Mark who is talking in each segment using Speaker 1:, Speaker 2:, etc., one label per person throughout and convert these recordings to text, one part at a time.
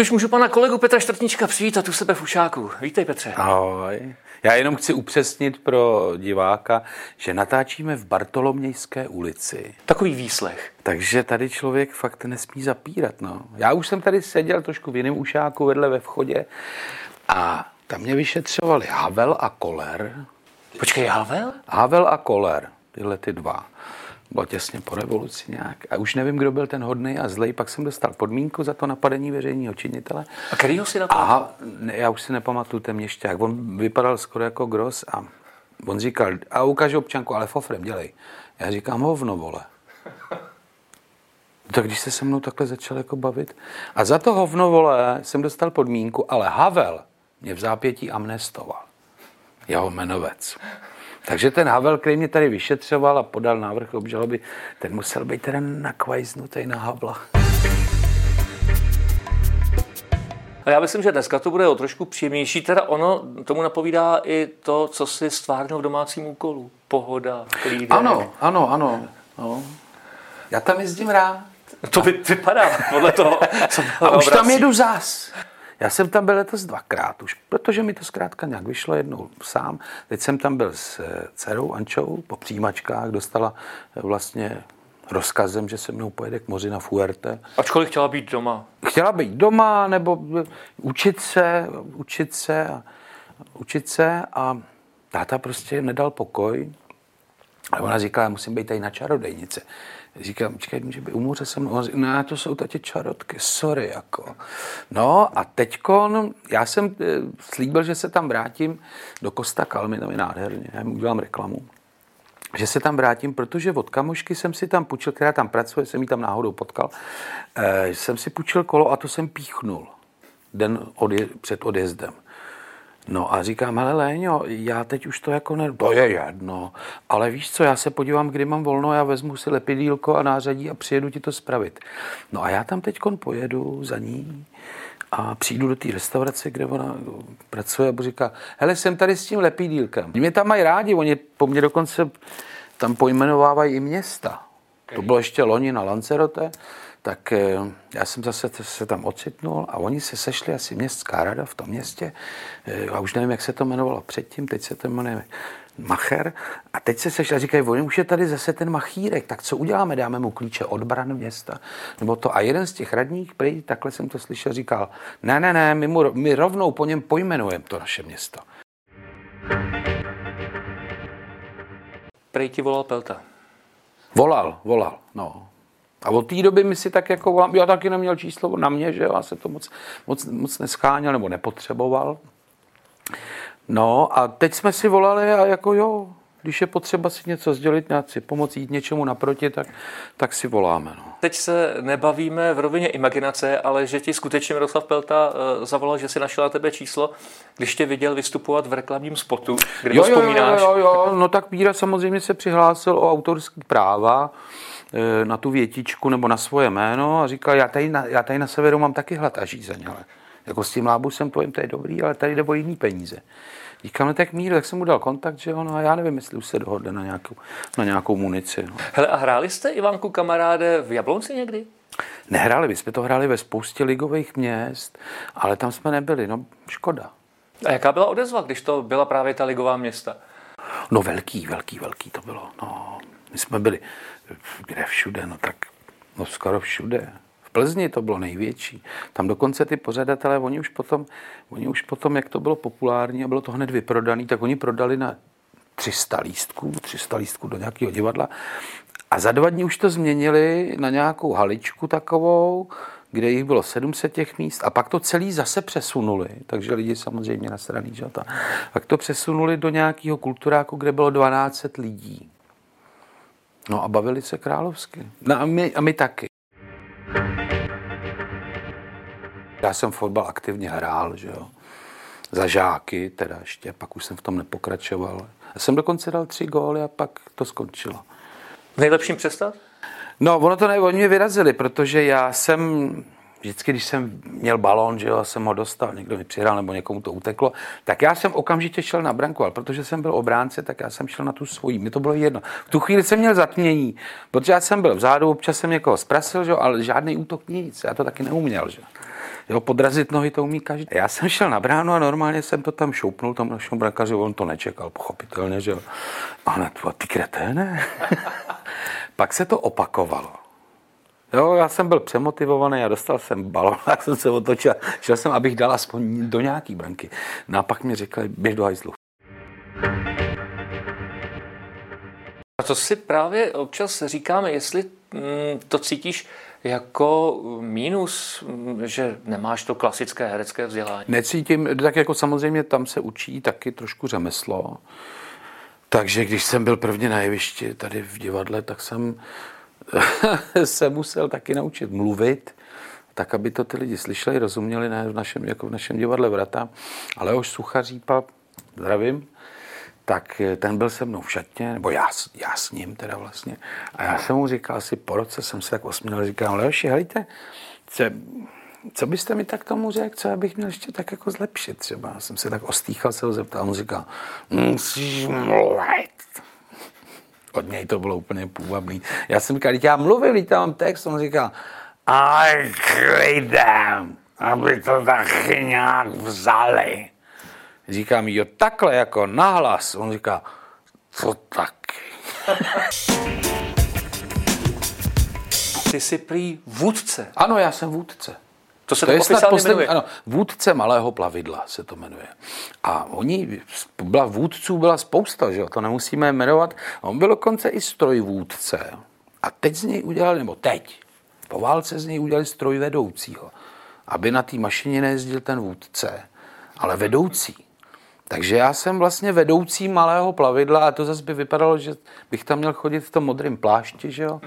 Speaker 1: Teď už můžu pana kolegu Petra Štrtnička přivítat u sebe v Ušáku. Vítej Petře.
Speaker 2: Ahoj. Já jenom chci upřesnit pro diváka, že natáčíme v Bartolomějské ulici.
Speaker 1: Takový výslech.
Speaker 2: Takže tady člověk fakt nesmí zapírat. No. Já už jsem tady seděl trošku v jiném ušáku vedle ve vchodě a tam mě vyšetřovali Havel a Koller.
Speaker 1: Počkej, Havel?
Speaker 2: Havel a Koller, tyhle ty dva. Bylo těsně po revoluci nějak. A už nevím, kdo byl ten hodný a zlej. Pak jsem dostal podmínku za to napadení veřejného činitele.
Speaker 1: A kterýho si napadl?
Speaker 2: Aha, ne, já už si nepamatuju ten měšťák. On vypadal skoro jako gros a on říkal, a ukáže občanku, ale fofrem dělej. Já říkám, hovno, vole. Tak když se se mnou takhle začal jako bavit. A za to hovno, vole, jsem dostal podmínku, ale Havel mě v zápětí amnestoval. Jeho jmenovec. Takže ten Havel, který mě tady vyšetřoval a podal návrh obžaloby, ten musel být teda nakvajznutý na Havla.
Speaker 1: A já myslím, že dneska to bude o trošku příjemnější. Teda ono tomu napovídá i to, co si stvárnil v domácím úkolu. Pohoda, klídek.
Speaker 2: Ano, ano, ano. No. Já tam jezdím rád.
Speaker 1: To vy, vypadá podle toho, co
Speaker 2: A už tam jedu zás. Já jsem tam byl letos dvakrát už, protože mi to zkrátka nějak vyšlo jednou sám. Teď jsem tam byl s eh, dcerou Ančou po přijímačkách, dostala eh, vlastně rozkazem, že se mnou pojede k moři na Fuerte.
Speaker 1: Ačkoliv chtěla být doma.
Speaker 2: Chtěla být doma nebo eh, učit se, učit se a učit se a táta prostě nedal pokoj. A ona říkala, musím být tady na čarodejnice. Říkám, počkej, může být u moře se mnou. Ne, to jsou tady čarotky, sorry, jako. No a teďkon, já jsem eh, slíbil, že se tam vrátím do Kosta je nádherně, já mu udělám reklamu že se tam vrátím, protože od kamošky jsem si tam půjčil, která tam pracuje, jsem ji tam náhodou potkal, eh, jsem si půjčil kolo a to jsem píchnul den odje, před odjezdem. No a říkám, hele Léňo, já teď už to jako ne... To je jedno, ale víš co, já se podívám, kdy mám volno, já vezmu si lepidílko a nářadí a přijedu ti to spravit. No a já tam teď pojedu za ní a přijdu do té restaurace, kde ona pracuje a říká, hele, jsem tady s tím lepidílkem. Mě tam mají rádi, oni po mně dokonce tam pojmenovávají i města. To bylo ještě loni na Lancerote tak eh, já jsem zase se tam ocitnul a oni se sešli asi městská rada v tom městě. Já eh, už nevím, jak se to jmenovalo předtím, teď se to jmenuje Macher. A teď se sešli a říkají, oni už je tady zase ten Machírek, tak co uděláme? Dáme mu klíče od bran města? Nebo to. A jeden z těch radních, prý, takhle jsem to slyšel, říkal, ne, ne, ne, my, mu, my rovnou po něm pojmenujeme to naše město.
Speaker 1: Prej ti volal Pelta.
Speaker 2: Volal, volal, no. A od té doby mi si tak jako volám, já taky neměl číslo na mě, že já se to moc, moc, moc nescháněl nebo nepotřeboval. No a teď jsme si volali a jako jo, když je potřeba si něco sdělit, nějak si pomoci jít něčemu naproti, tak, tak si voláme. No.
Speaker 1: Teď se nebavíme v rovině imaginace, ale že ti skutečně Miroslav Pelta uh, zavolal, že si našel na tebe číslo, když tě viděl vystupovat v reklamním spotu, kde
Speaker 2: jo,
Speaker 1: to vzpomínáš.
Speaker 2: Jo, jo, jo, no tak Píra samozřejmě se přihlásil o autorský práva, Eh, na tu větičku nebo na svoje jméno a říkal, já tady na, já tady na severu mám taky hlad a žízeň, ale jako s tím lábusem povím, to je dobrý, ale tady jde o jiný peníze. Říkám, no tak míru, tak jsem mu dal kontakt, že ono, a já nevím, jestli už se dohodne na nějakou, na nějakou munici. No.
Speaker 1: Hele, a hráli jste Ivanku kamaráde v Jablonci někdy?
Speaker 2: Nehráli, my jsme to hráli ve spoustě ligových měst, ale tam jsme nebyli, no škoda.
Speaker 1: A jaká byla odezva, když to byla právě ta ligová města?
Speaker 2: No velký, velký, velký to bylo. No, my jsme byli, kde všude, no tak no skoro všude. V Plzni to bylo největší. Tam dokonce ty pořadatelé, oni už potom, oni už potom, jak to bylo populární a bylo to hned vyprodaný, tak oni prodali na 300 lístků, 300 lístků do nějakého divadla. A za dva dní už to změnili na nějakou haličku takovou, kde jich bylo 700 těch míst a pak to celý zase přesunuli, takže lidi samozřejmě na straně, že. Pak to přesunuli do nějakého kulturáku, kde bylo 12 lidí. No a bavili se královsky. No a my, a my taky. Já jsem fotbal aktivně hrál, že jo. Za žáky teda ještě, pak už jsem v tom nepokračoval. Já jsem dokonce dal tři góly a pak to skončilo.
Speaker 1: Nejlepším přestat?
Speaker 2: No, ono to ne, oni mě vyrazili, protože já jsem vždycky, když jsem měl balón, že jo, jsem ho dostal, někdo mi přihrál nebo někomu to uteklo, tak já jsem okamžitě šel na branku, ale protože jsem byl obránce, tak já jsem šel na tu svoji. Mi to bylo jedno. V tu chvíli jsem měl zatmění, protože já jsem byl vzadu, občas jsem někoho zprasil, že jo, ale žádný útok nic. Já to taky neuměl, že Jo, podrazit nohy to umí každý. Já jsem šel na bránu a normálně jsem to tam šoupnul tomu našemu brankaři, on to nečekal, pochopitelně, že jo. A hned, ty kreténe. Pak se to opakovalo. Jo, já jsem byl přemotivovaný a dostal jsem balon, tak jsem se otočil. Šel jsem, abych dal aspoň do nějaký branky. No a pak mi řekli, běž do hajzlu.
Speaker 1: A to si právě občas říkáme, jestli mm, to cítíš jako mínus, mm, že nemáš to klasické herecké vzdělání?
Speaker 2: Necítím, tak jako samozřejmě tam se učí taky trošku řemeslo. Takže když jsem byl prvně na jevišti tady v divadle, tak jsem se musel taky naučit mluvit, tak, aby to ty lidi slyšeli, rozuměli, ne v našem, jako v našem divadle Vrata. Ale už Suchařípa, zdravím, tak ten byl se mnou v šatně, nebo já, já s ním teda vlastně. A já jsem mu říkal, asi po roce jsem se tak osměl, říkám, Leoši, helejte, co, co byste mi tak tomu řekl, co abych měl ještě tak jako zlepšit třeba. Já jsem se tak ostýchal, se ho zeptal, on říkal, musíš mluvit. Od něj to bylo úplně půvabný. Já jsem říkal, já mluvil, teď mám text, on říkal, aj klidem, aby to taky nějak vzali. Říkám, jo, takhle jako nahlas. On říká, co taky.
Speaker 1: Ty jsi prý vůdce.
Speaker 2: Ano, já jsem vůdce.
Speaker 1: To se to, to je snad poslední,
Speaker 2: ano, vůdce malého plavidla se to jmenuje. A oni, byla vůdců byla spousta, že jo, to nemusíme jmenovat. On byl dokonce i strojvůdce. A teď z něj udělali, nebo teď, po válce z něj udělali strojvedoucího, aby na té mašině nejezdil ten vůdce, ale vedoucí. Takže já jsem vlastně vedoucí malého plavidla a to zase by vypadalo, že bych tam měl chodit v tom modrém plášti, že jo.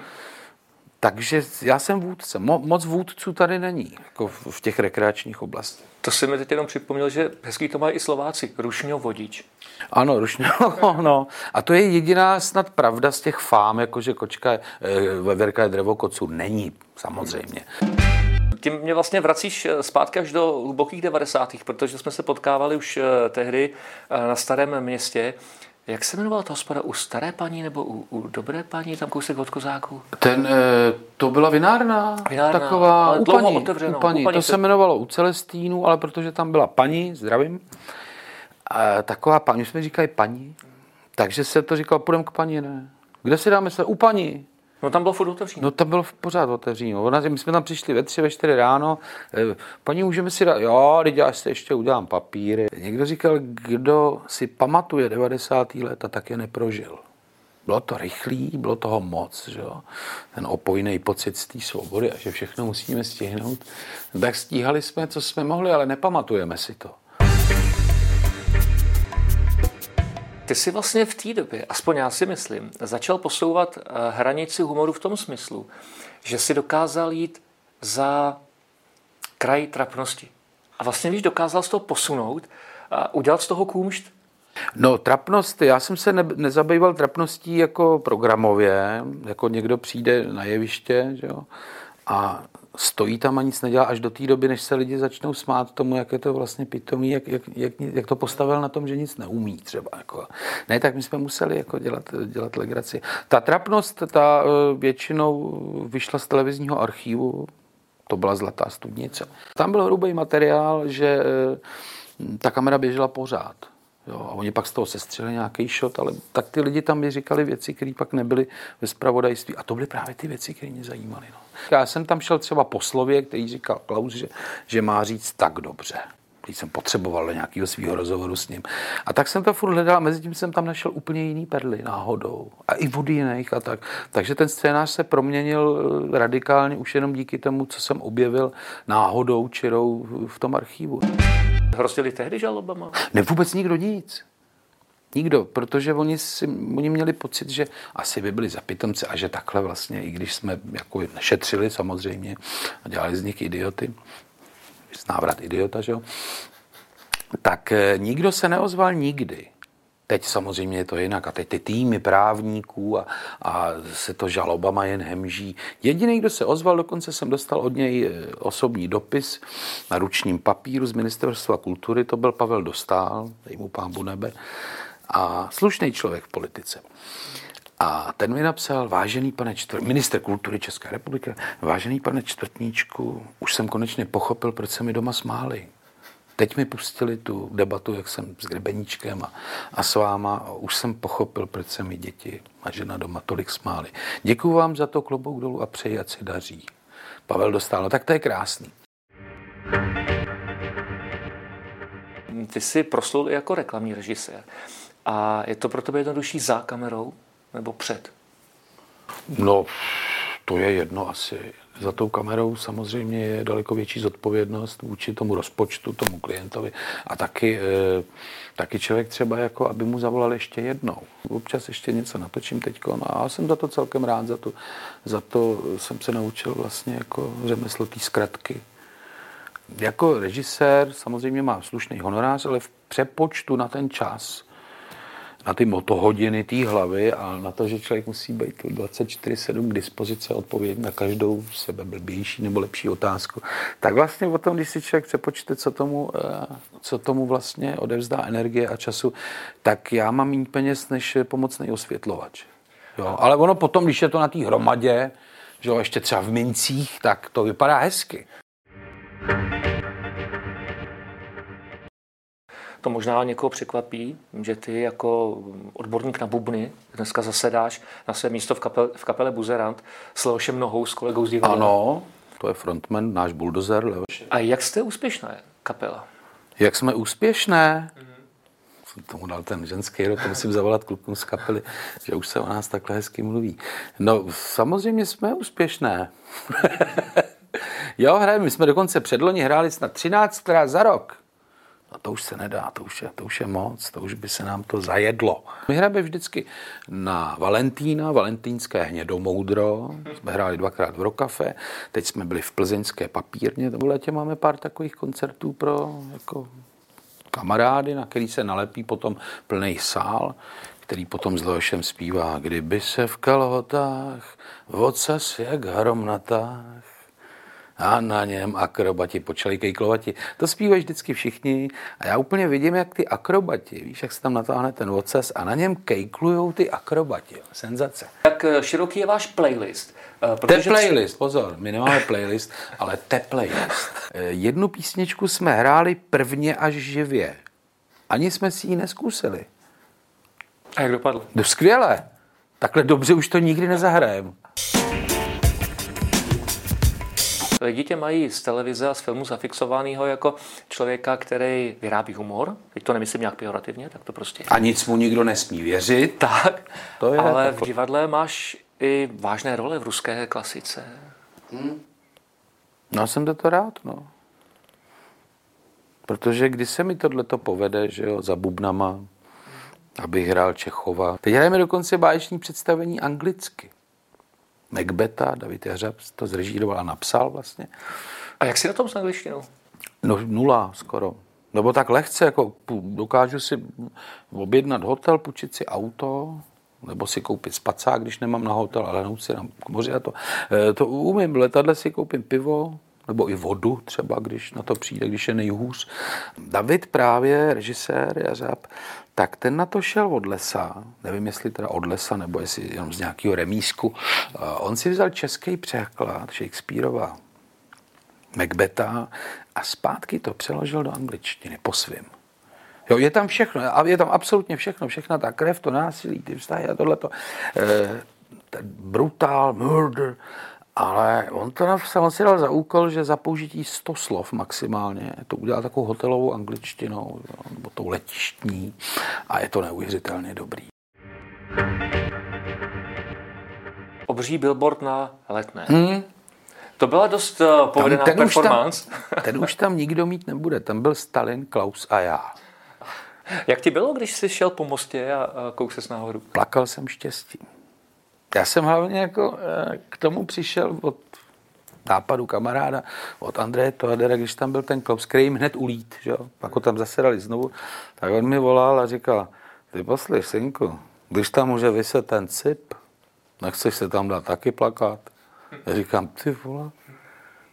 Speaker 2: Takže já jsem vůdce. Mo, moc vůdců tady není, jako v, v těch rekreačních oblastech.
Speaker 1: To si mi teď jenom připomněl, že hezký to mají i Slováci. Rušňo vodič.
Speaker 2: Ano, rušňo, no. A to je jediná snad pravda z těch fám, jakože kočka, je, veverka je drevo kocu. Není, samozřejmě.
Speaker 1: Tím mě vlastně vracíš eh, zpátky až do hlubokých 90. protože jsme se potkávali už eh, tehdy eh, na starém městě. Jak se jmenovala ta hospoda? U staré paní nebo u, u dobré paní, tam kousek od kozáku?
Speaker 2: Ten, to byla vinárna, vinárna taková ale u paní, u paní. U paní to se... se jmenovalo u Celestínu, ale protože tam byla paní, zdravím, taková paní, my jsme říkali paní, takže se to říkalo, půjdeme k paní, ne? Kde si dáme se? U paní.
Speaker 1: No tam bylo furt otevřeno.
Speaker 2: No tam bylo pořád otevřeno. Ona, my jsme tam přišli ve tři, ve čtyři ráno. Eh, paní, můžeme si dát, jo, teď já si ještě udělám papíry. Někdo říkal, kdo si pamatuje 90. let a tak je neprožil. Bylo to rychlý, bylo toho moc, že jo? ten opojný pocit z té svobody a že všechno musíme stihnout. Tak stíhali jsme, co jsme mohli, ale nepamatujeme si to.
Speaker 1: Ty jsi vlastně v té době, aspoň já si myslím, začal posouvat eh, hranici humoru v tom smyslu, že si dokázal jít za kraj trapnosti. A vlastně, když dokázal z toho posunout a udělat z toho kůmšt,
Speaker 2: No, trapnost, já jsem se ne, nezabýval trapností jako programově, jako někdo přijde na jeviště, že jo, a stojí tam a nic nedělá až do té doby, než se lidi začnou smát tomu, jak je to vlastně pitomý, jak, jak, jak, jak to postavil na tom, že nic neumí třeba. Jako. Ne, tak my jsme museli jako dělat, dělat legraci. Ta trapnost, ta e, většinou vyšla z televizního archivu, to byla Zlatá studnice. Tam byl hrubý materiál, že e, ta kamera běžela pořád. Jo, a oni pak z toho sestřeli nějaký shot, ale tak ty lidi tam mi říkali věci, které pak nebyly ve spravodajství. A to byly právě ty věci, které mě zajímaly. No. Já jsem tam šel třeba po slově, který říkal Klaus, že, že má říct tak dobře. Když jsem potřeboval nějakého svého rozhovoru s ním. A tak jsem to furt hledal a mezi tím jsem tam našel úplně jiný perly náhodou. A i vody jiných a tak. Takže ten scénář se proměnil eh, radikálně už jenom díky tomu, co jsem objevil náhodou čirou v tom archivu.
Speaker 1: Hrozili tehdy žalobama?
Speaker 2: Ne, vůbec nikdo nic. Nikdo, protože oni, si, oni měli pocit, že asi by byli za pitomce a že takhle vlastně, i když jsme jako nešetřili samozřejmě a dělali z nich idioty, návrat idiota, že jo, tak eh, nikdo se neozval nikdy. Teď samozřejmě je to jinak a teď ty týmy právníků a, a se to žalobama jen hemží. Jediný, kdo se ozval, dokonce jsem dostal od něj eh, osobní dopis na ručním papíru z Ministerstva kultury, to byl Pavel Dostál, dej mu pámbu nebe, a slušný člověk v politice. A ten mi napsal, vážený pane čtvrt, minister kultury České republiky, vážený pane čtvrtníčku, už jsem konečně pochopil, proč se mi doma smáli. Teď mi pustili tu debatu, jak jsem s Grebeníčkem a, a s váma. A už jsem pochopil, proč se mi děti a žena doma tolik smáli. Děkuji vám za to klobouk dolů a přeji, ať se daří. Pavel dostal, no tak to je krásný.
Speaker 1: Ty jsi proslul jako reklamní režisér. A je to pro tebe jednodušší za kamerou nebo před?
Speaker 2: No, to je jedno asi. Za tou kamerou samozřejmě je daleko větší zodpovědnost vůči tomu rozpočtu, tomu klientovi a taky, e, taky člověk třeba jako, aby mu zavolal ještě jednou. Občas ještě něco natočím teď a já jsem za to celkem rád, za to, za to jsem se naučil vlastně jako řemeslo té zkratky. Jako režisér samozřejmě má slušný honorář, ale v přepočtu na ten čas na ty motohodiny té hlavy a na to, že člověk musí být 24-7 k dispozici odpovědět na každou sebe blbější nebo lepší otázku. Tak vlastně o tom, když si člověk přepočte, co tomu, eh, co tomu vlastně odevzdá energie a času, tak já mám méně peněz než pomocný osvětlovač. Jo, ale ono potom, když je to na té hromadě, že jo, ještě třeba v mincích, tak to vypadá hezky.
Speaker 1: To možná někoho překvapí, že ty jako odborník na bubny dneska zasedáš na své místo v, kapel, v kapele Buzerant s Leošem Nohou, s kolegou z divadla.
Speaker 2: Ano, to je frontman, náš buldozer Leoš.
Speaker 1: A jak jste úspěšná kapela?
Speaker 2: Jak jsme úspěšné? Mm-hmm. Jsem tomu dal ten ženský rok, to musím zavolat klukům z kapely, že už se o nás takhle hezky mluví. No, samozřejmě jsme úspěšné. jo, hrajeme, my jsme dokonce předloni hráli snad 13 za rok. No to už se nedá, to už, je, to už je moc, to už by se nám to zajedlo. My hrajeme vždycky na Valentína, valentínské hnědomoudro, jsme hráli dvakrát v Rokafe, teď jsme byli v plzeňské papírně, v letě máme pár takových koncertů pro jako kamarády, na který se nalepí potom plný sál, který potom s Leošem zpívá, kdyby se v kalhotách, vocas jak hromnatách, a na něm akrobati počali kejklovati. To zpívají vždycky všichni a já úplně vidím, jak ty akrobati, víš, jak se tam natáhne ten ocas a na něm kejklujou ty akrobati. Senzace.
Speaker 1: Jak eh, široký je váš playlist?
Speaker 2: Eh, protože te playlist, pozor, my nemáme playlist, ale te playlist. Eh, jednu písničku jsme hráli prvně až živě. Ani jsme si ji neskusili.
Speaker 1: A jak dopadlo?
Speaker 2: Skvěle. Takhle dobře už to nikdy nezahrajeme.
Speaker 1: Lidi tě mají z televize a z filmu zafixovaného jako člověka, který vyrábí humor. Teď to nemyslím nějak pejorativně, tak to prostě.
Speaker 2: A nic mu nikdo nesmí věřit.
Speaker 1: Tak, to je ale v divadle máš i vážné role v ruské klasice.
Speaker 2: Hmm. No jsem to rád, no. Protože když se mi tohle to povede, že jo, za bubnama, abych hrál Čechova. Teď hrajeme dokonce báječní představení anglicky. Macbeta, David Jařab to zrežíroval a napsal vlastně.
Speaker 1: A jak si na tom s angličtinou?
Speaker 2: No nula skoro. Nebo tak lehce, jako dokážu si objednat hotel, půjčit si auto, nebo si koupit spacák, když nemám na hotel, ale si na moři a to. E, to umím, letadle si koupím pivo, nebo i vodu třeba, když na to přijde, když je nejhůř. David právě, režisér Jařab, tak ten na to šel od lesa, nevím jestli teda od lesa, nebo jestli jenom z nějakého remísku. On si vzal český překlad Shakespeareova Macbeta a zpátky to přeložil do angličtiny po svým. Jo, je tam všechno, je tam absolutně všechno, všechna ta krev, to násilí, ty vztahy a tohleto. E, brutál, murder, ale on to napsal, on si dal za úkol, že za použití 100 slov maximálně to udělal takovou hotelovou angličtinou, nebo tou letištní a je to neuvěřitelně dobrý.
Speaker 1: Obří billboard na letné. Hmm. To byla dost uh, povedená ten performance.
Speaker 2: Už tam, ten už tam nikdo mít nebude. Tam byl Stalin, Klaus a já.
Speaker 1: Jak ti bylo, když jsi šel po mostě a, se nahoru?
Speaker 2: Plakal jsem štěstím. Já jsem hlavně jako eh, k tomu přišel od nápadu kamaráda, od Andreje Toadera, když tam byl ten Klaus, který jim hned ulít, že? pak ho tam zasedali znovu, tak on mi volal a říkal, ty poslyš, synku, když tam může vyset ten cip, nechceš se tam dát taky plakát? Já říkám, ty vole,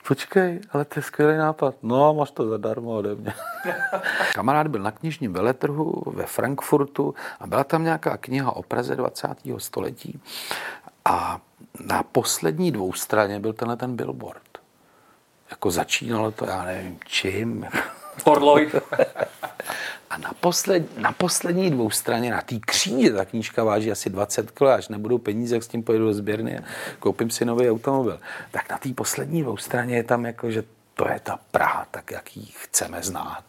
Speaker 2: počkej, ale to je skvělý nápad. No, máš to zadarmo ode mě. Kamarád byl na knižním veletrhu ve Frankfurtu a byla tam nějaká kniha o Praze 20. století a na poslední dvou straně byl tenhle ten billboard. Jako začínalo to, já nevím čím.
Speaker 1: Orloj.
Speaker 2: A na, posled, na poslední dvou straně, na té kříže, ta knížka váží asi 20 kg, až nebudou peníze, jak s tím pojedu do sběrny a koupím si nový automobil. Tak na té poslední dvou straně je tam jako, že to je ta Praha, tak jak ji chceme znát.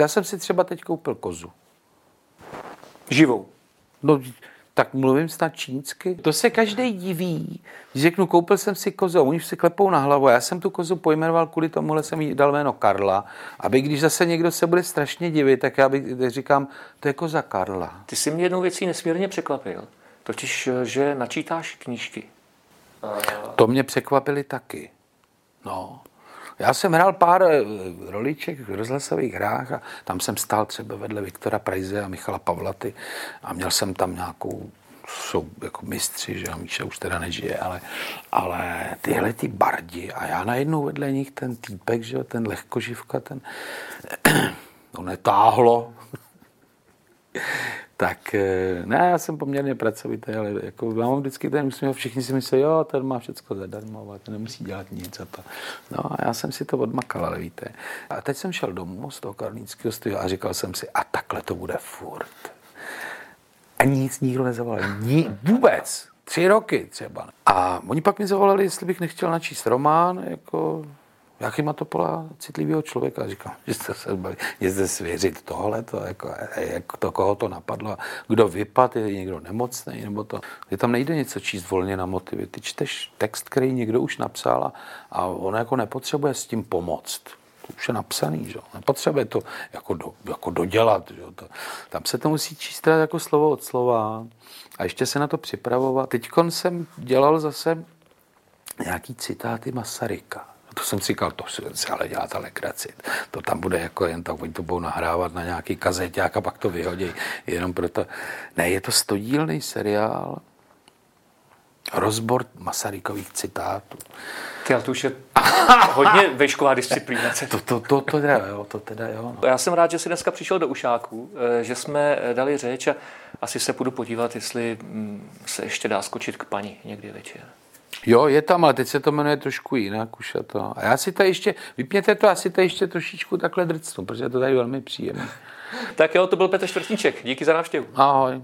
Speaker 2: Já jsem si třeba teď koupil kozu.
Speaker 1: Živou.
Speaker 2: No, tak mluvím snad čínsky. To se každý diví. Když řeknu, koupil jsem si kozu, oni si klepou na hlavu. Já jsem tu kozu pojmenoval kvůli tomuhle jsem jí dal jméno Karla, aby když zase někdo se bude strašně divit, tak já bych říkám, to je koza Karla.
Speaker 1: Ty jsi mě jednou věcí nesmírně překvapil. Totiž, že načítáš knížky.
Speaker 2: To mě překvapili taky. No. Já jsem hrál pár eh, roliček v rozhlasových hrách a tam jsem stál třeba vedle Viktora Prajze a Michala Pavlaty a měl jsem tam nějakou jsou jako mistři, že a Míša už teda nežije, ale, ale tyhle ty bardi a já najednou vedle nich ten týpek, že ten lehkoživka, ten to netáhlo, tak eh, ne, já jsem poměrně pracovitý, ale jako já mám vždycky ten úsměv, všichni si myslí, jo, ten má všechno zadarmo, ten nemusí dělat nic a to. No a já jsem si to odmakal, ale víte. A teď jsem šel domů z toho karlínského studia a říkal jsem si, a takhle to bude furt. A nic nikdo nezavolal. Ni, vůbec. Tři roky třeba. A oni pak mi zavolali, jestli bych nechtěl načíst román, jako Jachima Topola, citlivého člověka, říkám, že jste se baví, že jste svěřit tohle, to, jako, jak to, koho to napadlo, kdo vypad, je někdo nemocný, nebo to. Ty tam nejde něco číst volně na motivy. Ty čteš text, který někdo už napsal a, a on jako nepotřebuje s tím pomoct. To už je napsaný, že? nepotřebuje to jako, do, jako dodělat. Že? To, tam se to musí číst jako slovo od slova a ještě se na to připravovat. Teď jsem dělal zase nějaký citáty Masaryka to jsem si říkal, to si ale dělat legraci. To tam bude jako jen tak, oni to budou nahrávat na nějaký kazeťák a pak to vyhodí. Jenom proto. Ne, je to stodílný seriál, rozbor Masarykových citátů.
Speaker 1: Ty, ale to už je hodně vešková disciplína.
Speaker 2: To, to, to, to teda jo, to teda jo.
Speaker 1: No. Já jsem rád, že jsi dneska přišel do Ušáku, eh, že jsme dali řeč a asi se půjdu podívat, jestli mm, se ještě dá skočit k paní někdy večer.
Speaker 2: Jo, je tam, ale teď se to jmenuje trošku jinak už a to. A já si to ještě, vypněte to, asi to ještě trošičku takhle drcnu, protože je to tady velmi příjemné.
Speaker 1: tak jo, to byl Petr Čtvrtníček. Díky za návštěvu.
Speaker 2: Ahoj.